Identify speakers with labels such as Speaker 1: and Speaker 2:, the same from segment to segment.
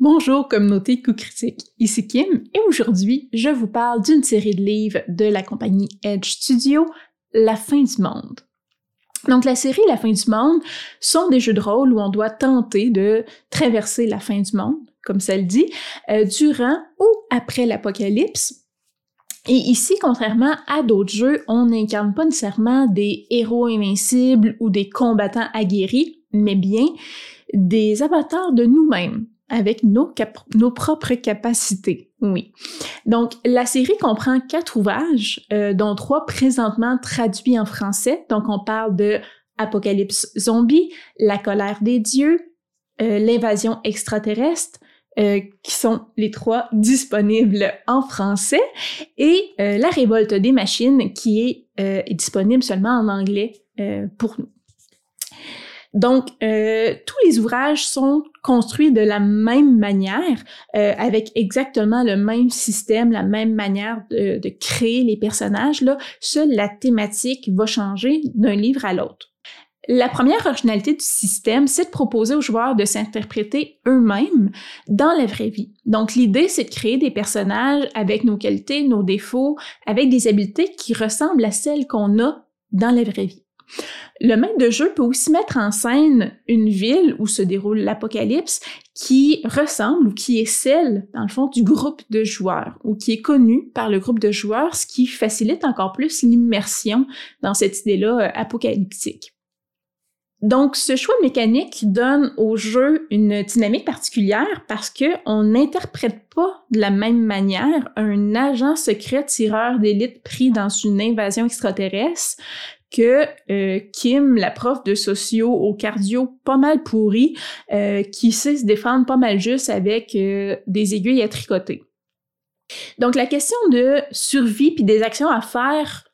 Speaker 1: Bonjour communauté Coup Critique, ici Kim et aujourd'hui je vous parle d'une série de livres de la compagnie Edge Studio, La fin du monde. Donc la série La fin du monde sont des jeux de rôle où on doit tenter de traverser la fin du monde, comme ça le dit, euh, durant ou après l'apocalypse. Et ici, contrairement à d'autres jeux, on n'incarne pas nécessairement des héros invincibles ou des combattants aguerris, mais bien des avatars de nous-mêmes avec nos, nos propres capacités. Oui. Donc, la série comprend quatre ouvrages, euh, dont trois présentement traduits en français. Donc, on parle de Apocalypse zombie, La colère des dieux, euh, L'invasion extraterrestre, euh, qui sont les trois disponibles en français, et La révolte des machines, qui est disponible seulement en anglais pour nous. Donc, euh, tous les ouvrages sont construits de la même manière, euh, avec exactement le même système, la même manière de, de créer les personnages. Là, seule la thématique va changer d'un livre à l'autre. La première originalité du système, c'est de proposer aux joueurs de s'interpréter eux-mêmes dans la vraie vie. Donc l'idée, c'est de créer des personnages avec nos qualités, nos défauts, avec des habiletés qui ressemblent à celles qu'on a dans la vraie vie. Le maître de jeu peut aussi mettre en scène une ville où se déroule l'apocalypse qui ressemble ou qui est celle, dans le fond, du groupe de joueurs ou qui est connue par le groupe de joueurs, ce qui facilite encore plus l'immersion dans cette idée-là euh, apocalyptique. Donc, ce choix mécanique donne au jeu une dynamique particulière parce que on n'interprète pas de la même manière un agent secret tireur d'élite pris dans une invasion extraterrestre que euh, Kim, la prof de sociaux au cardio pas mal pourri, euh, qui sait se défendre pas mal juste avec euh, des aiguilles à tricoter. Donc la question de survie puis des actions à faire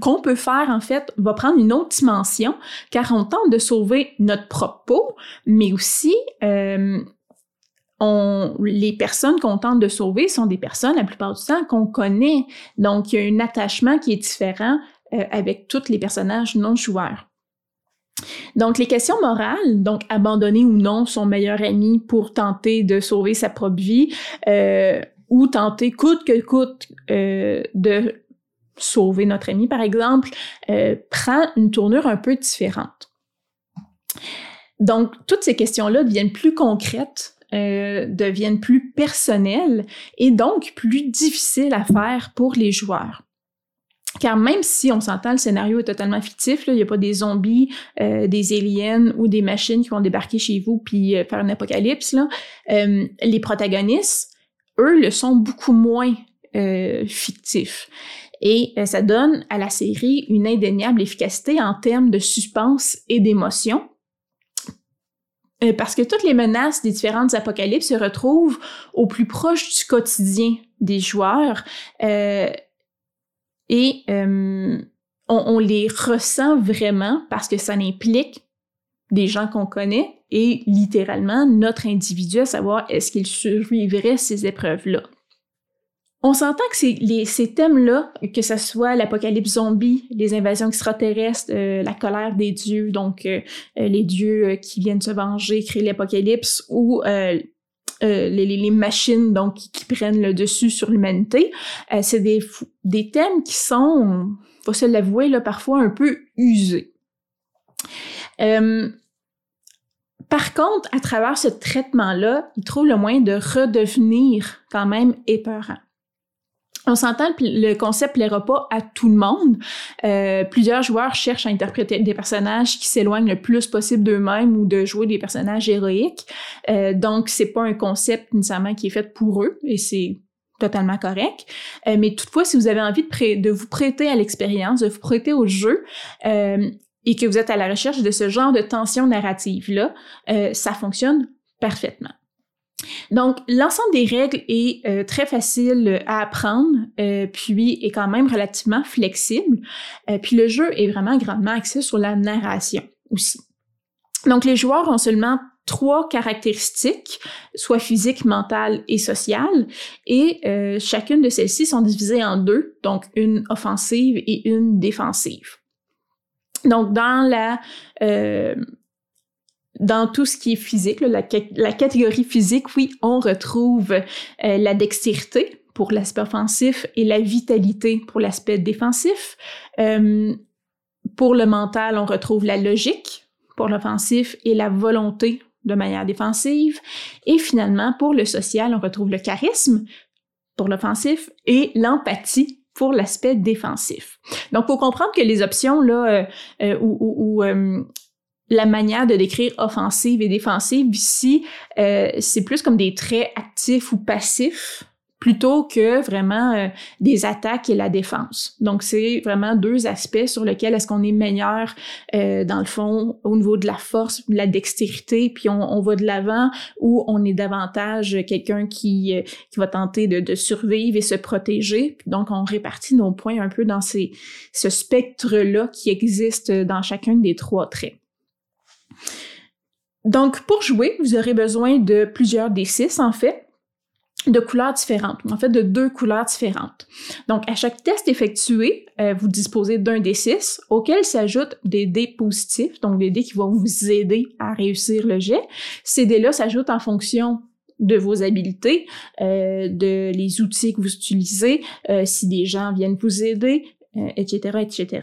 Speaker 1: qu'on peut faire en fait va prendre une autre dimension car on tente de sauver notre propre peau, mais aussi on, les personnes qu'on tente de sauver sont des personnes la plupart du temps qu'on connaît. Donc il y a un attachement qui est différent euh, avec tous les personnages non joueurs. Donc, les questions morales, donc abandonner ou non son meilleur ami pour tenter de sauver sa propre vie, euh, ou tenter coûte que coûte euh, de sauver notre ami, par exemple, prend une tournure un peu différente. Donc, toutes ces questions-là deviennent plus concrètes, deviennent plus personnelles et donc plus difficiles à faire pour les joueurs. Car même si on s'entend, le scénario est totalement fictif, il n'y a pas des zombies, euh, des aliens ou des machines qui vont débarquer chez vous puis euh, faire un apocalypse, là, euh, les protagonistes, eux, le sont beaucoup moins fictifs. Et ça donne à la série une indéniable efficacité en termes de suspense et d'émotion. parce que toutes les menaces des différentes apocalypses se retrouvent au plus proche du quotidien des joueurs. Euh, et euh, on, les ressent vraiment parce que ça implique des gens qu'on connaît et littéralement notre individu à savoir est-ce qu'il survivrait ces épreuves-là. On s'entend que ces thèmes-là, que ce soit l'apocalypse zombie, les invasions extraterrestres, euh, la colère des dieux, donc euh, les dieux qui viennent se venger, créer l'apocalypse, ou les, machines donc qui, prennent le dessus sur l'humanité. Euh, c'est des, des thèmes qui sont, faut se l'avouer, là, parfois un peu usés. Euh, par contre, à travers ce traitement-là, il trouve le moyen de redevenir quand même épeurant. On s'entend le concept plaira pas à tout le monde. Euh, plusieurs joueurs cherchent à interpréter des personnages qui s'éloignent le plus possible d'eux-mêmes ou de jouer des personnages héroïques. Euh, donc, c'est pas un concept nécessairement qui est fait pour eux et c'est totalement correct. Euh, mais toutefois, si vous avez envie de, vous prêter à l'expérience, de vous prêter au jeu, euh, et que vous êtes à la recherche de ce genre de tension narrative-là, ça fonctionne parfaitement. Donc, l'ensemble des règles est euh, très facile à apprendre, euh, puis est quand même relativement flexible. Euh, puis le jeu est vraiment grandement axé sur la narration aussi. Donc, les joueurs ont seulement trois caractéristiques, soit physique, mentale et sociale, et chacune de celles-ci sont divisées en deux, donc une offensive et une défensive. Donc, dans la dans tout ce qui est physique, la, catégorie physique, oui, on retrouve la dextérité pour l'aspect offensif et la vitalité pour l'aspect défensif. pour le mental, on retrouve la logique pour l'offensif et la volonté de manière défensive. Et finalement, pour le social, on retrouve le charisme pour l'offensif et l'empathie pour l'aspect défensif. Donc, faut comprendre que les options là euh, euh, ou, euh, la manière de décrire offensive et défensive ici, c'est plus comme des traits actifs ou passifs plutôt que vraiment euh, des attaques et la défense. Donc, c'est vraiment deux aspects sur lesquels est-ce qu'on est meilleur, euh, dans le fond, au niveau de la force, de la dextérité, puis on, on va de l'avant, ou on est davantage quelqu'un qui, euh, qui va tenter de, de, survivre et se protéger. Donc, on répartit nos points un peu dans ces, ce spectre-là qui existe dans chacun des trois traits. Donc, pour jouer, vous aurez besoin de plusieurs D6, en fait de couleurs différentes, en fait de deux couleurs différentes. Donc, à chaque test effectué, euh, vous disposez d'un D6 auquel s'ajoutent des dés positifs, donc des dés qui vont vous aider à réussir le jet. Ces dés-là s'ajoutent en fonction de vos habiletés, euh, de les outils que vous utilisez, euh, si des gens viennent vous aider, etc., etc.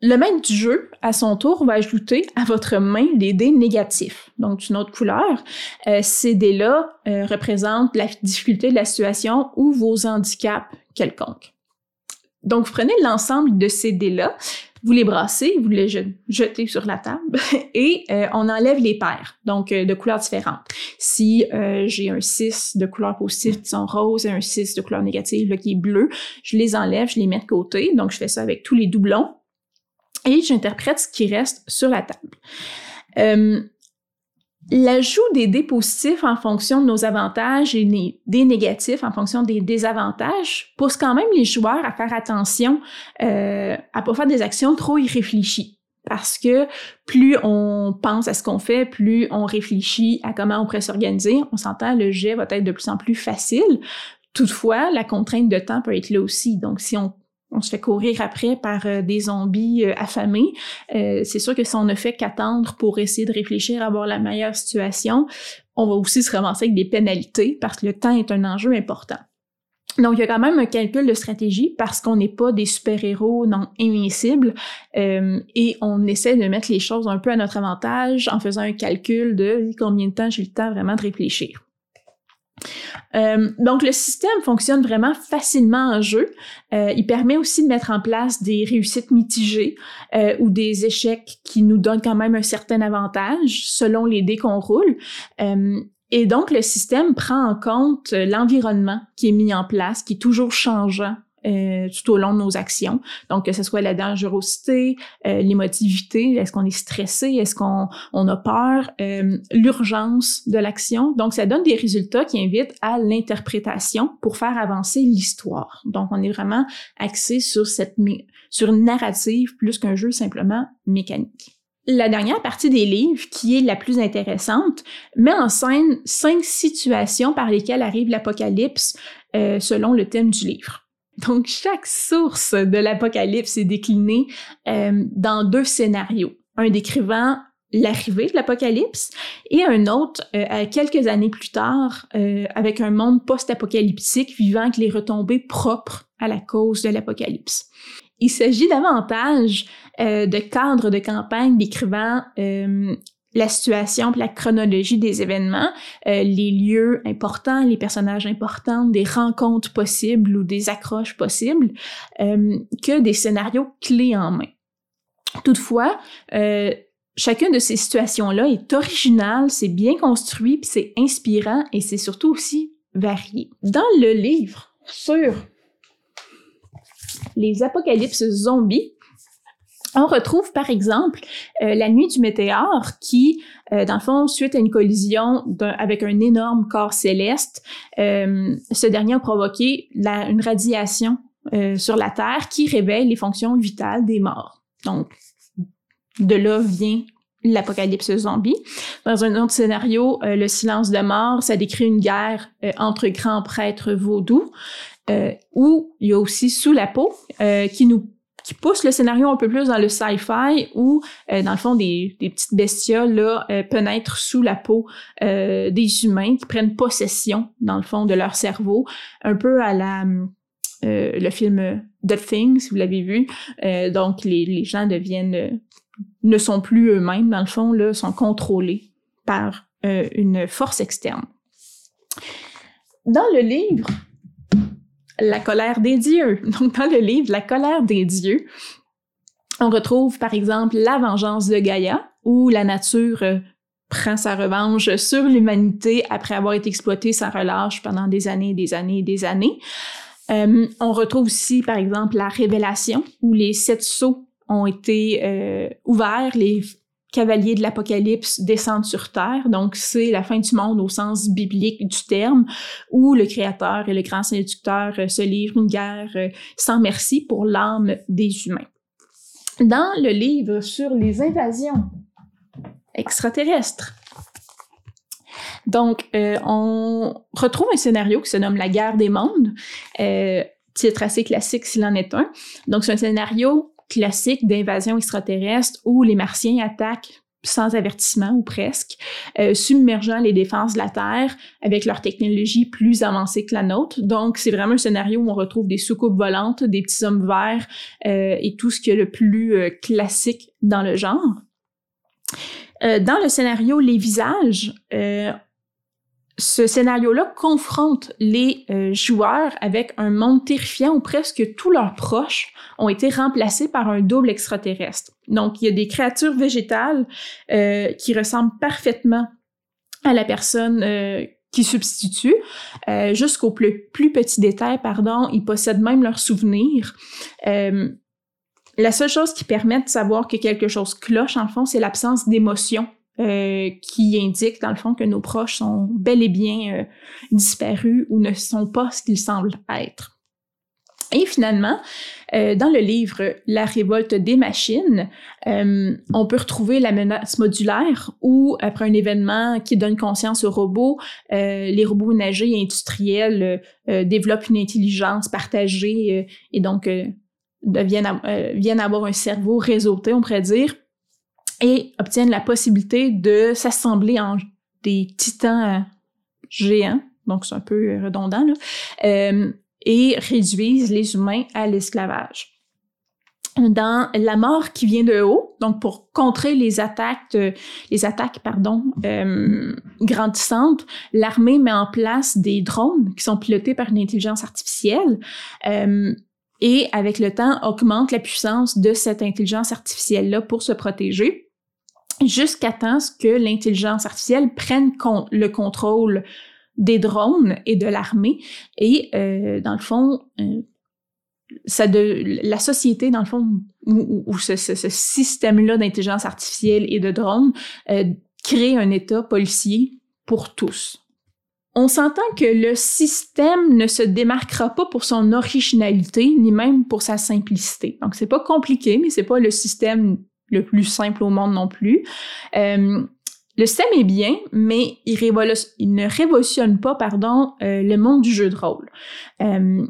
Speaker 1: Le maître du jeu, à son tour, va ajouter à votre main des dés négatifs, donc d'une autre couleur. Euh, ces dés-là euh, représentent la difficulté de la situation ou vos handicaps quelconques. Donc, vous prenez l'ensemble de ces dés-là, vous les brassez, vous les jetez sur la table et euh, on enlève les paires, donc de couleurs différentes. Si j'ai un 6 de couleur positive qui sont roses et un 6 de couleur négative qui est bleu, je les enlève, je les mets de côté. Donc, je fais ça avec tous les doublons et j'interprète ce qui reste sur la table. Euh, l'ajout des dés positifs en fonction de nos avantages et des négatifs en fonction des désavantages pousse quand même les joueurs à faire attention euh, à pas faire des actions trop irréfléchies. Parce que plus on pense à ce qu'on fait, plus on réfléchit à comment on pourrait s'organiser. On s'entend, le jet va être de plus en plus facile. Toutefois, la contrainte de temps peut être là aussi. Donc, si on on se fait courir après par euh, des zombies euh, affamés. Euh, c'est sûr que si on ne fait qu'attendre pour essayer de réfléchir à avoir la meilleure situation, on va aussi se ramasser avec des pénalités parce que le temps est un enjeu important. Donc, il y a quand même un calcul de stratégie parce qu'on n'est pas des super-héros non invincibles et on essaie de mettre les choses un peu à notre avantage en faisant un calcul de combien de temps j'ai le temps vraiment de réfléchir. Euh, donc le système fonctionne vraiment facilement en jeu. Euh, il permet aussi de mettre en place des réussites mitigées euh, ou des échecs qui nous donnent quand même un certain avantage selon les dés qu'on roule. et donc le système prend en compte l'environnement qui est mis en place, qui est toujours changeant euh, tout au long de nos actions. Donc, que ce soit la dangerosité, euh, l'émotivité, est-ce qu'on est stressé, est-ce qu'on on a peur, euh, l'urgence de l'action. Donc, ça donne des résultats qui invitent à l'interprétation pour faire avancer l'histoire. Donc, on est vraiment axé sur cette sur une narrative plus qu'un jeu simplement mécanique. La dernière partie des livres, qui est la plus intéressante, met en scène cinq situations par lesquelles arrive l'apocalypse selon le thème du livre. Donc, chaque source de l'Apocalypse est déclinée euh, dans deux scénarios. Un décrivant l'arrivée de l'Apocalypse et un autre euh, quelques années plus tard euh, avec un monde post-apocalyptique vivant avec les retombées propres à la cause de l'Apocalypse. Il s'agit davantage de cadres de campagne décrivant la situation, la chronologie des événements, euh, les lieux importants, les personnages importants, des rencontres possibles ou des accroches possibles, euh, que des scénarios clés en main. Toutefois, euh, chacune de ces situations-là est originale, c'est bien construit, c'est inspirant et c'est surtout aussi varié. Dans le livre sur les apocalypses zombies, on retrouve par exemple euh, la nuit du météore qui, euh, dans le fond, suite à une collision avec un énorme corps céleste, euh, ce dernier a provoqué une radiation sur la Terre qui réveille les fonctions vitales des morts. Donc, de là vient l'apocalypse zombie. Dans un autre scénario, le silence de mort, ça décrit une guerre entre grands prêtres vaudous, où il y a aussi sous la peau qui nous qui pousse le scénario un peu plus dans le sci-fi où, euh, dans le fond, des, petites bestioles là, euh, pénètrent sous la peau euh, des humains qui prennent possession, dans le fond, de leur cerveau, un peu à la le film The Thing, si vous l'avez vu. donc, les, les gens deviennent ne sont plus eux-mêmes, dans le fond, là, sont contrôlés par une force externe. Dans le livre, la colère des dieux. Donc, dans le livre La colère des dieux, on retrouve par exemple la vengeance de Gaïa, où la nature euh, prend sa revanche sur l'humanité après avoir été exploitée sans relâche pendant des années, des années, des années. Euh, on retrouve aussi, par exemple, la révélation, où les sept sceaux ont été euh, ouverts, les cavaliers de l'Apocalypse descendent sur Terre, donc c'est la fin du monde au sens biblique du terme, où le Créateur et le grand séducteur euh, se livrent une guerre euh, sans merci pour l'âme des humains. Dans le livre sur les invasions extraterrestres, donc euh, on retrouve un scénario qui se nomme La guerre des mondes, titre assez classique s'il en est un. Donc c'est un scénario classique d'invasion extraterrestre où les Martiens attaquent sans avertissement ou presque, euh, submergeant les défenses de la Terre avec leur technologie plus avancée que la nôtre. Donc, c'est vraiment un scénario où on retrouve des soucoupes volantes, des petits hommes verts euh, et tout ce qui est le plus euh, classique dans le genre. dans le scénario Les visages, ce scénario-là confronte les euh, joueurs avec un monde terrifiant où presque tous leurs proches ont été remplacés par un double extraterrestre. Donc, il y a des créatures végétales euh, qui ressemblent parfaitement à la personne euh, qui substitue, jusqu'au plus, plus petit détail, pardon, ils possèdent même leurs souvenirs. la seule chose qui permet de savoir que quelque chose cloche, en fond, c'est l'absence d'émotion euh, qui indique dans le fond que nos proches sont bel et bien euh, disparus ou ne sont pas ce qu'ils semblent être. Et finalement, euh, dans le livre La révolte des machines, on peut retrouver la menace modulaire où, après un événement qui donne conscience aux robots, les robots nagés et industriels développent une intelligence partagée et donc deviennent, viennent avoir un cerveau réseauté, on pourrait dire, et obtiennent la possibilité de s'assembler en des titans euh, géants, donc c'est un peu redondant, là, euh, et réduisent les humains à l'esclavage. Dans La mort qui vient de haut, donc pour contrer les attaques, les attaques pardon, euh, grandissantes, l'armée met en place des drones qui sont pilotés par une intelligence artificielle et avec le temps augmente la puissance de cette intelligence artificielle-là pour se protéger jusqu'à temps que l'intelligence artificielle prenne le contrôle des drones et de l'armée. Et euh, dans le fond, euh, ça de, la société, dans le fond, où, ce, système-là d'intelligence artificielle et de drones euh, crée un État policier pour tous. On s'entend que le système ne se démarquera pas pour son originalité, ni même pour sa simplicité. Donc, c'est pas compliqué, mais c'est pas le système le plus simple au monde non plus. Euh, le système est bien, mais il, ne révolutionne pas, pardon, euh, le monde du jeu de rôle. Euh,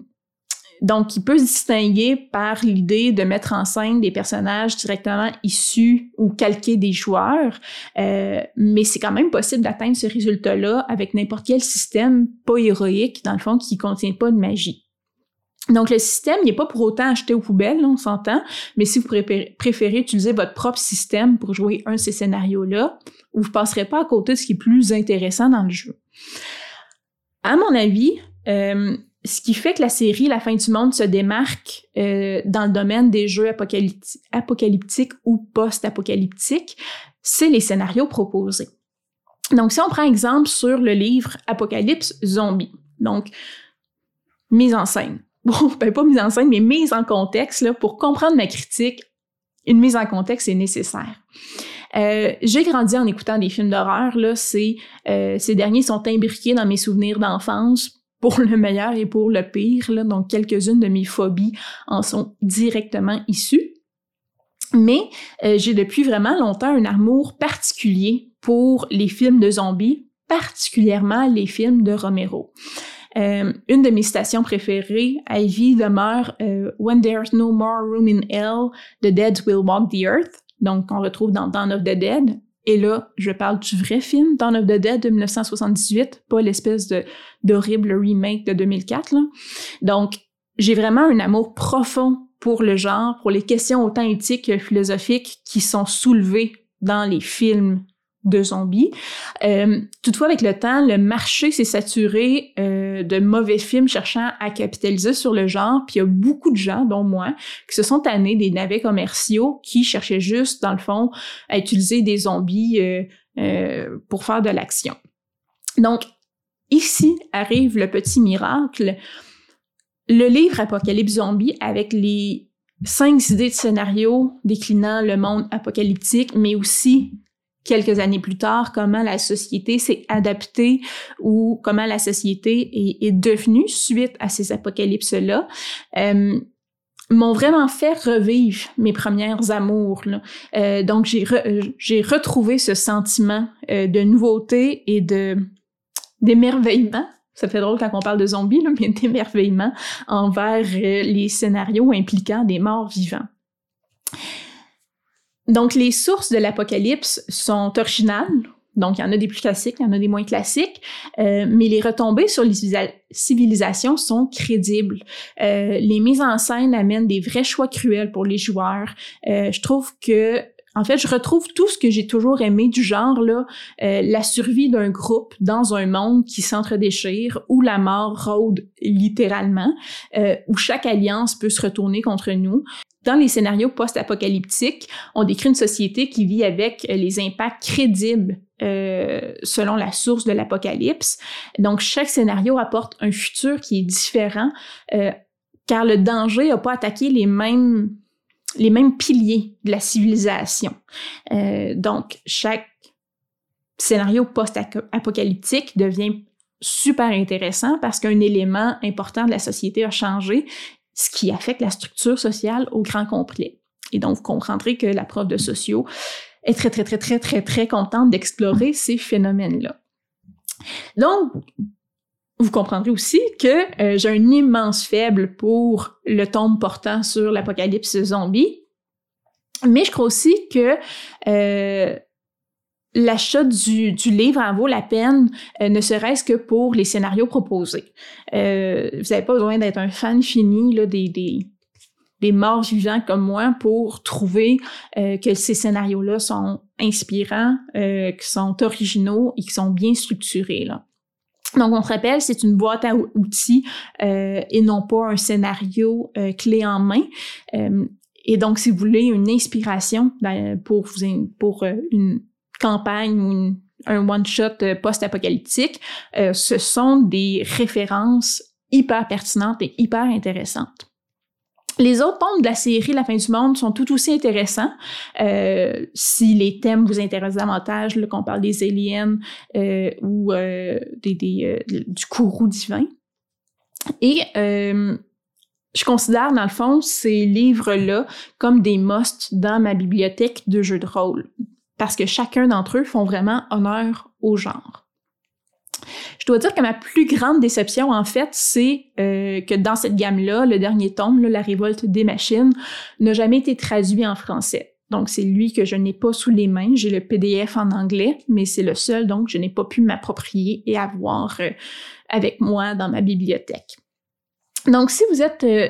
Speaker 1: donc, il peut se distinguer par l'idée de mettre en scène des personnages directement issus ou calqués des joueurs, mais c'est quand même possible d'atteindre ce résultat-là avec n'importe quel système pas héroïque, dans le fond, qui contient pas de magie. Donc, le système n'est pas pour autant acheté aux poubelles, on s'entend, mais si vous préférez utiliser votre propre système pour jouer un de ces scénarios-là, vous ne passerez pas à côté de ce qui est plus intéressant dans le jeu. À mon avis, euh, ce qui fait que la série La fin du monde se démarque euh, dans le domaine des jeux apocalyptiques ou post-apocalyptiques, c'est les scénarios proposés. Donc, si on prend exemple sur le livre Apocalypse Zombie, donc mise en scène bon, ben pas mise en scène, mais mise en contexte, là, pour comprendre ma critique, une mise en contexte est nécessaire. Euh, j'ai grandi en écoutant des films d'horreur, là, euh, ces derniers sont imbriqués dans mes souvenirs d'enfance, pour le meilleur et pour le pire, là, donc quelques-unes de mes phobies en sont directement issues. Mais euh, j'ai depuis vraiment longtemps un amour particulier pour les films de zombies, particulièrement les films de Romero. Une de mes citations préférées, Ivy demeure When there's no more room in hell, the dead will walk the earth. Donc, on retrouve dans Dawn of the Dead. Et là, je parle du vrai film, Dawn of the Dead de 1978, pas l'espèce d'horrible remake de 2004. Là. Donc, j'ai vraiment un amour profond pour le genre, pour les questions autant éthiques que philosophiques qui sont soulevées dans les films de zombies. Euh, toutefois, avec le temps, le marché s'est saturé euh, de mauvais films cherchant à capitaliser sur le genre, puis il y a beaucoup de gens, dont moi, qui se sont tannés des navets commerciaux qui cherchaient juste, dans le fond, à utiliser des zombies euh, pour faire de l'action. Donc, ici arrive le petit miracle. Le livre Apocalypse Zombie, avec les cinq idées de scénario déclinant le monde apocalyptique, mais aussi quelques années plus tard, comment la société s'est adaptée ou comment la société est, devenue suite à ces apocalypses-là, euh, m'ont vraiment fait revivre mes premières amours. Euh, donc, j'ai, j'ai retrouvé ce sentiment euh, de nouveauté et de d'émerveillement. Ça fait drôle quand on parle de zombies, mais d'émerveillement envers les scénarios impliquant des morts vivants. Donc, les sources de l'Apocalypse sont originales. Donc, il y en a des plus classiques, il y en a des moins classiques, euh, mais les retombées sur les civilisations sont crédibles. Euh, les mises en scène amènent des vrais choix cruels pour les joueurs. Euh, je trouve que en fait, je retrouve tout ce que j'ai toujours aimé du genre, là, euh, la survie d'un groupe dans un monde qui s'entre-déchire, où la mort rôde littéralement, euh, où chaque alliance peut se retourner contre nous. Dans les scénarios post-apocalyptiques, on décrit une société qui vit avec euh, les impacts crédibles euh, selon la source de l'apocalypse. Donc, chaque scénario apporte un futur qui est différent, euh, car le danger n'a pas attaqué les mêmes les mêmes piliers de la civilisation. Euh, donc, chaque scénario post-apocalyptique devient super intéressant parce qu'un élément important de la société a changé ce qui affecte la structure sociale au grand complet. Et donc, vous comprendrez que la prof de sociaux est très, très, très, très, très, très contente d'explorer ces phénomènes-là. Donc, vous comprendrez aussi que euh, j'ai un immense faible pour le tome portant sur l'apocalypse zombie. Mais je crois aussi que euh, l'achat du, du, livre en vaut la peine, euh, ne serait-ce que pour les scénarios proposés. Euh, vous n'avez pas besoin d'être un fan fini là, des, des, des, morts vivants comme moi pour trouver euh, que ces scénarios-là sont inspirants, qui sont originaux et qui sont bien structurés. Là. Donc, on se rappelle, c'est une boîte à outils et non pas un scénario clé en main. et donc, si vous voulez une inspiration ben, pour, vous, pour une campagne ou un one-shot euh, post-apocalyptique, euh, ce sont des références hyper pertinentes et hyper intéressantes. Les autres tomes de la série La fin du monde sont tout aussi intéressants euh, si les thèmes vous intéressent davantage, qu'on parle des aliens euh, ou euh, des, des du courroux divin. Et je considère dans le fond ces livres-là comme des musts dans ma bibliothèque de jeux de rôle parce que chacun d'entre eux font vraiment honneur au genre. Je dois dire que ma plus grande déception, en fait, c'est euh, que dans cette gamme-là, le dernier tome, La révolte des machines, n'a jamais été traduit en français. Donc, c'est lui que je n'ai pas sous les mains. J'ai le PDF en anglais, mais c'est le seul, donc, je n'ai pas pu m'approprier et avoir euh, avec moi dans ma bibliothèque. Donc, si vous êtes euh,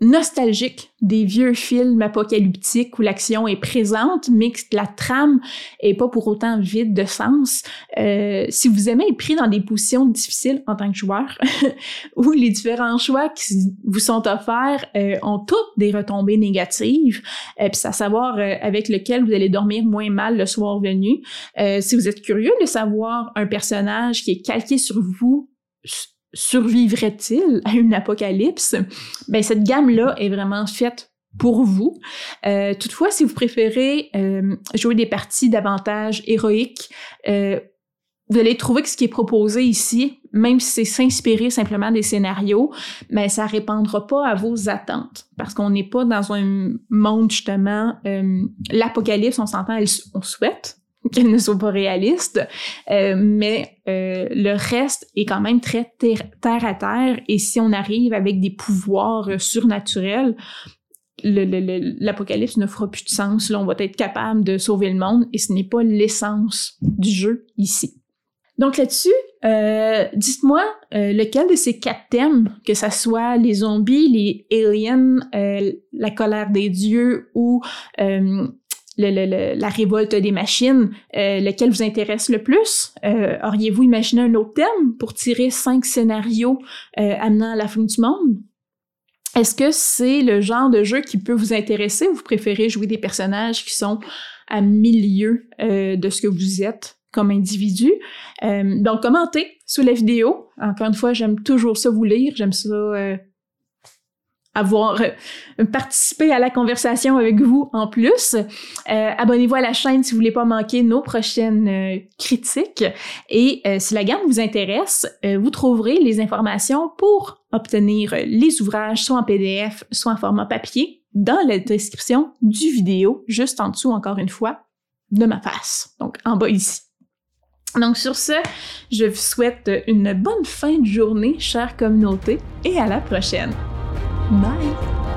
Speaker 1: nostalgique des vieux films apocalyptiques où l'action est présente, mais que la trame est pas pour autant vide de sens. Euh, si vous aimez être pris dans des positions difficiles en tant que joueur, où les différents choix qui vous sont offerts euh, ont toutes des retombées négatives, euh, puis à savoir euh, avec lequel vous allez dormir moins mal le soir venu. Euh, si vous êtes curieux de savoir un personnage qui est calqué sur vous survivrait-il à une apocalypse? Ben, cette gamme-là est vraiment faite pour vous. Euh, toutefois, si vous préférez euh, jouer des parties davantage héroïques, euh, vous allez trouver que ce qui est proposé ici, même si c'est s'inspirer simplement des scénarios, mais ben, ça répondra pas à vos attentes parce qu'on n'est pas dans un monde justement l'apocalypse, on s'entend, on souhaite qu'elle ne soit pas réaliste, euh, mais euh, le reste est quand même très terre à terre. Et si on arrive avec des pouvoirs euh, surnaturels, l'apocalypse ne fera plus de sens. Là, on va être capable de sauver le monde et ce n'est pas l'essence du jeu ici. Donc là-dessus, dites-moi lequel de ces quatre thèmes, que ce soit les zombies, les aliens, la colère des dieux ou la révolte des machines, lequel vous intéresse le plus? Auriez-vous imaginé un autre thème pour tirer cinq scénarios amenant à la fin du monde? Est-ce que c'est le genre de jeu qui peut vous intéresser ou vous préférez jouer des personnages qui sont à milieu de ce que vous êtes comme individu? Euh, donc, commentez sous la vidéo. Encore une fois, j'aime toujours ça vous lire. J'aime ça euh, avoir euh, participé à la conversation avec vous en plus. Abonnez-vous à la chaîne si vous voulez pas manquer nos prochaines critiques. Et si la gamme vous intéresse, vous trouverez les informations pour obtenir les ouvrages soit en PDF, soit en format papier dans la description du vidéo, juste en dessous, encore une fois, de ma face. Donc, en bas ici. Donc sur ce, je vous souhaite une bonne fin de journée, chère communauté, et à la prochaine. Bye.